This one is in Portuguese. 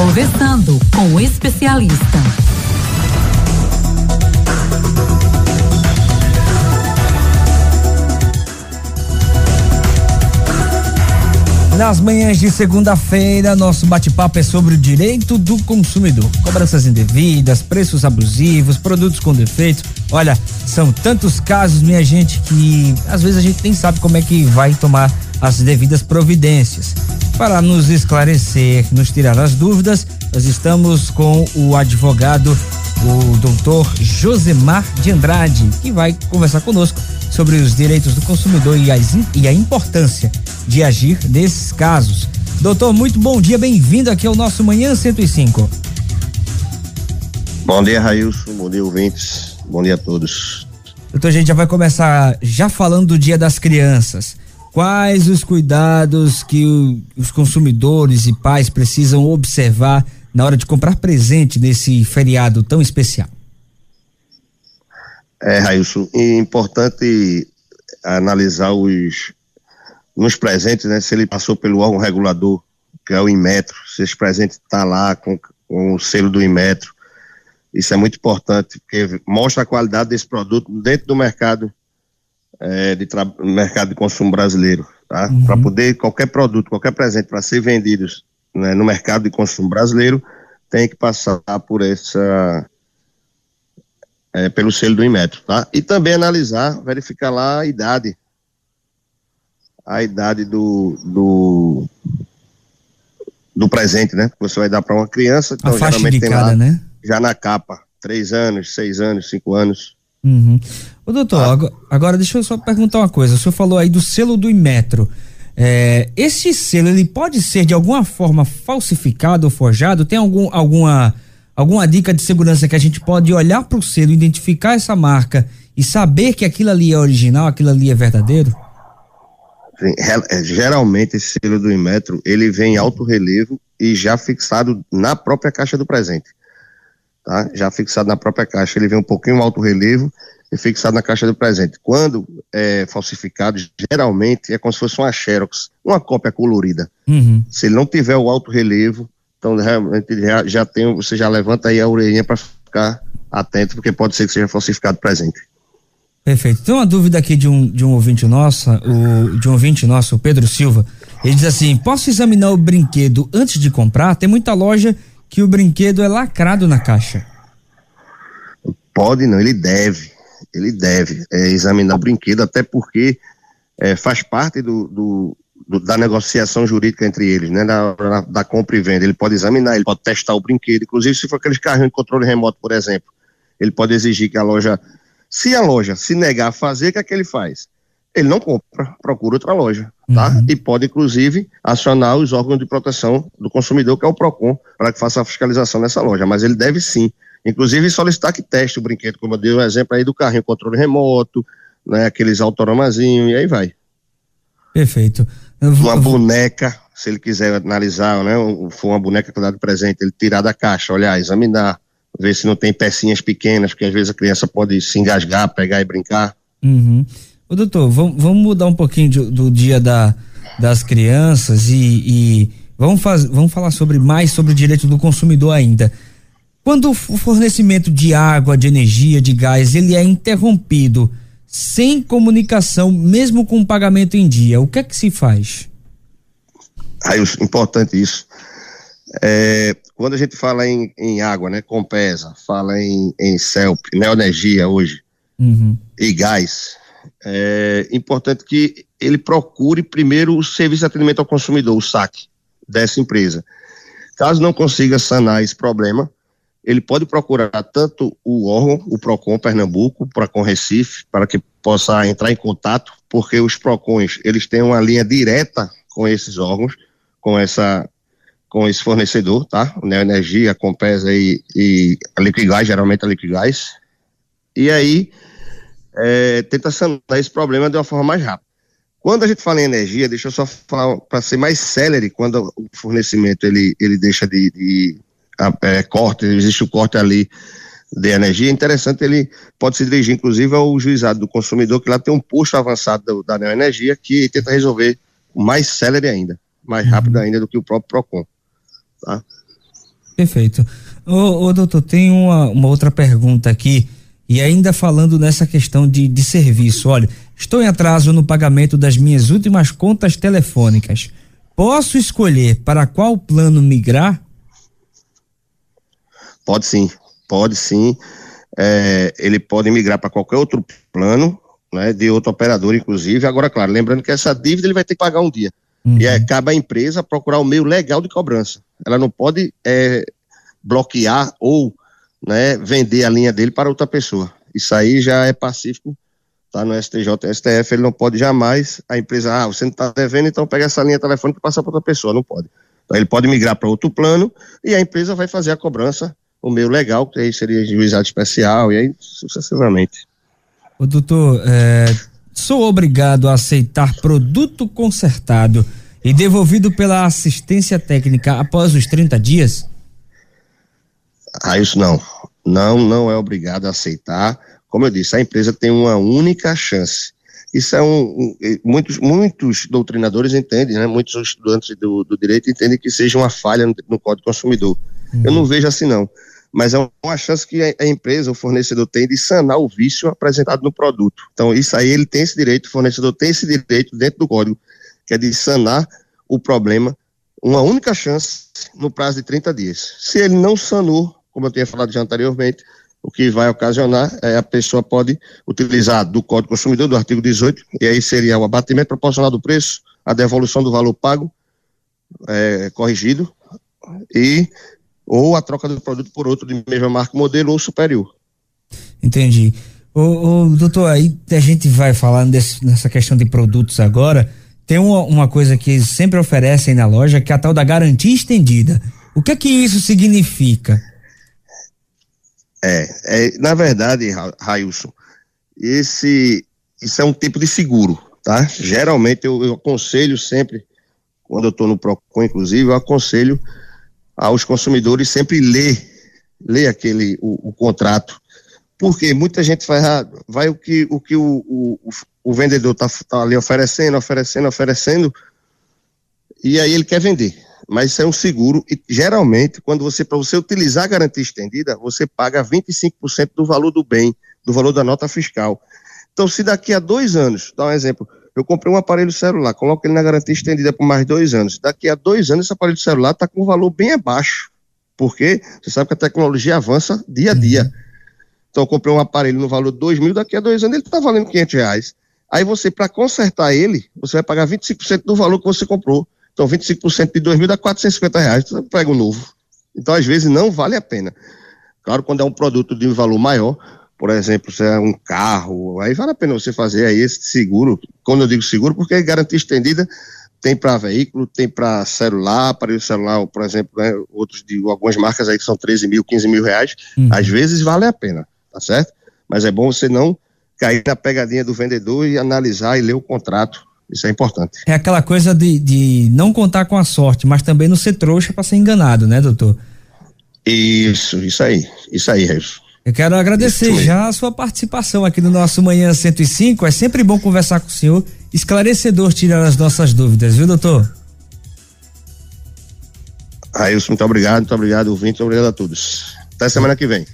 Conversando com o especialista. Nas manhãs de segunda-feira, nosso bate-papo é sobre o direito do consumidor. Cobranças indevidas, preços abusivos, produtos com defeitos. Olha, são tantos casos, minha gente, que às vezes a gente nem sabe como é que vai tomar as devidas providências. Para nos esclarecer, nos tirar as dúvidas, nós estamos com o advogado, o doutor Josemar de Andrade, que vai conversar conosco sobre os direitos do consumidor e, as, e a importância de agir nesses casos. Doutor, muito bom dia, bem-vindo aqui ao nosso Manhã 105. Bom dia, Railson, bom dia, ouvintes, bom dia a todos. Doutor, a gente já vai começar já falando do Dia das Crianças. Quais os cuidados que o, os consumidores e pais precisam observar na hora de comprar presente nesse feriado tão especial? É, Railson, é importante analisar os nos presentes, né, se ele passou pelo órgão regulador, que é o Inmetro, se esse presente está lá com, com, o selo do Inmetro. Isso é muito importante, porque mostra a qualidade desse produto dentro do mercado é, de mercado de consumo brasileiro, tá? Uhum. Para poder qualquer produto, qualquer presente para ser vendido né, no mercado de consumo brasileiro, tem que passar por essa é, pelo selo do Inmetro, tá? E também analisar, verificar lá a idade, a idade do, do, do presente, né? Que você vai dar para uma criança, então geralmente tem lá, né? já na capa, três anos, seis anos, cinco anos. Uhum. Ô doutor, ah. agora, agora deixa eu só perguntar uma coisa, o senhor falou aí do selo do Inmetro, é, esse selo, ele pode ser de alguma forma falsificado ou forjado? Tem algum, alguma alguma dica de segurança que a gente pode olhar para o selo, identificar essa marca e saber que aquilo ali é original, aquilo ali é verdadeiro? Sim, é, geralmente esse selo do Inmetro, ele vem em alto relevo e já fixado na própria caixa do presente. Tá? Já fixado na própria caixa, ele vem um pouquinho alto relevo e fixado na caixa do presente. Quando é falsificado, geralmente é como se fosse uma xerox, uma cópia colorida. Uhum. Se ele não tiver o alto relevo, então, realmente, já, já tem, você já levanta aí a orelhinha para ficar atento, porque pode ser que seja falsificado presente. Perfeito. Tem uma dúvida aqui de um, de um ouvinte nosso, o, de um ouvinte nosso, o Pedro Silva. Ele diz assim: posso examinar o brinquedo antes de comprar? Tem muita loja que o brinquedo é lacrado na caixa. Pode não, ele deve. Ele deve é, examinar o brinquedo, até porque é, faz parte do, do, do, da negociação jurídica entre eles, né, da, da, compra e venda. Ele pode examinar, ele pode testar o brinquedo, inclusive se for aqueles carrinhos de controle remoto, por exemplo, ele pode exigir que a loja, se a loja se negar a fazer, o que é que ele faz? Ele não compra, procura outra loja, tá? Uhum. E pode, inclusive, acionar os órgãos de proteção do consumidor, que é o PROCON, para que faça a fiscalização nessa loja. Mas ele deve sim, inclusive, solicitar que teste o brinquedo, como eu dei um exemplo aí do carrinho controle remoto, né, aqueles autoromazinhos, e aí vai. Perfeito uma boneca, se ele quiser analisar, né? For uma boneca que dá de presente, ele tirar da caixa, olhar, examinar, ver se não tem pecinhas pequenas, porque às vezes a criança pode se engasgar, pegar e brincar. Uhum. Ô, doutor, vamos, vamos mudar um pouquinho de, do dia da, das crianças e, e vamos, faz, vamos falar sobre mais sobre o direito do consumidor ainda. Quando o fornecimento de água, de energia, de gás, ele é interrompido, sem comunicação, mesmo com pagamento em dia. O que é que se faz? Aí, importante isso. É, quando a gente fala em, em água, né, Compesa, fala em, em CELP, Neoenergia hoje, uhum. e gás, é importante que ele procure primeiro o serviço de atendimento ao consumidor, o SAC, dessa empresa. Caso não consiga sanar esse problema, ele pode procurar tanto o órgão, o PROCON Pernambuco, o PROCON Recife, para que possa entrar em contato, porque os PROCONs, eles têm uma linha direta com esses órgãos, com essa com esse fornecedor, tá? O Neoenergia, a Compesa e, e a Liquigás, geralmente a Liquigás. E aí, é, tenta sanar esse problema de uma forma mais rápida. Quando a gente fala em energia, deixa eu só falar para ser mais célere, quando o fornecimento ele, ele deixa de, de é, corte, existe o corte ali de energia, é interessante, ele pode se dirigir, inclusive, ao juizado do consumidor, que lá tem um posto avançado da, da Energia que tenta resolver mais célere ainda, mais uhum. rápido ainda do que o próprio PROCON. Tá? Perfeito. Ô, ô doutor, tem uma, uma outra pergunta aqui, e ainda falando nessa questão de, de serviço. Olha, estou em atraso no pagamento das minhas últimas contas telefônicas. Posso escolher para qual plano migrar? Pode sim, pode sim. É, ele pode migrar para qualquer outro plano, né, de outro operador, inclusive. Agora, claro, lembrando que essa dívida ele vai ter que pagar um dia. Uhum. E aí cabe à empresa procurar o meio legal de cobrança. Ela não pode é, bloquear ou né, vender a linha dele para outra pessoa. Isso aí já é pacífico, tá no STJ, STF, ele não pode jamais, a empresa, ah, você não está devendo, então pega essa linha telefônica e passa para outra pessoa, não pode. Então ele pode migrar para outro plano e a empresa vai fazer a cobrança, o meio legal, que aí seria juizado especial, e aí sucessivamente. O doutor, é, sou obrigado a aceitar produto consertado e devolvido pela assistência técnica após os 30 dias? Ah, isso não. Não, não é obrigado a aceitar. Como eu disse, a empresa tem uma única chance. Isso é um, um muitos, muitos doutrinadores entendem, né? Muitos estudantes do, do direito entendem que seja uma falha no, no Código Consumidor. Uhum. Eu não vejo assim não. Mas é uma chance que a, a empresa, o fornecedor tem de sanar o vício apresentado no produto. Então, isso aí ele tem esse direito, o fornecedor tem esse direito dentro do código, que é de sanar o problema, uma única chance no prazo de 30 dias. Se ele não sanou, como eu tinha falado já anteriormente, o que vai ocasionar é a pessoa pode utilizar do Código Consumidor, do artigo 18, e aí seria o abatimento proporcional do preço, a devolução do valor pago é, corrigido e ou a troca do produto por outro de mesma marca, modelo ou superior. Entendi. Ô, doutor, aí a gente vai falando desse, nessa questão de produtos agora. Tem uma, uma coisa que eles sempre oferecem na loja, que é a tal da garantia estendida. O que é que isso significa? É, é na verdade, Railson, esse isso é um tipo de seguro, tá? Geralmente eu, eu aconselho sempre, quando eu estou no Procon, inclusive, eu aconselho aos consumidores sempre ler, ler aquele o, o contrato, porque muita gente vai, vai o que o, que o, o, o vendedor está tá ali oferecendo, oferecendo, oferecendo, e aí ele quer vender mas isso é um seguro e geralmente quando você para você utilizar a garantia estendida, você paga 25% do valor do bem, do valor da nota fiscal. Então, se daqui a dois anos, dá um exemplo, eu comprei um aparelho celular, coloco ele na garantia estendida por mais dois anos. Daqui a dois anos, esse aparelho celular está com um valor bem abaixo, porque você sabe que a tecnologia avança dia a dia. Uhum. Então, eu comprei um aparelho no valor de dois mil, daqui a dois anos ele está valendo 500 reais. Aí você, para consertar ele, você vai pagar 25% do valor que você comprou. Então, 25% de 2 mil dá 450 reais, você pega o novo. Então, às vezes, não vale a pena. Claro, quando é um produto de um valor maior, por exemplo, se é um carro, aí vale a pena você fazer aí esse seguro. Quando eu digo seguro, porque é garantia estendida tem para veículo, tem para celular, aparelho celular, por exemplo, né, outros de algumas marcas aí que são 13 mil, 15 mil reais. Uhum. Às vezes vale a pena, tá certo? Mas é bom você não cair na pegadinha do vendedor e analisar e ler o contrato isso é importante. É aquela coisa de, de não contar com a sorte, mas também não ser trouxa para ser enganado, né, doutor? Isso, isso aí, isso aí, Reis. Eu quero agradecer já a sua participação aqui no nosso Manhã 105. É sempre bom conversar com o senhor, esclarecedor, tirar as nossas dúvidas, viu, doutor? Railson, muito obrigado, muito obrigado, ouvinte, obrigado a todos. Até semana que vem.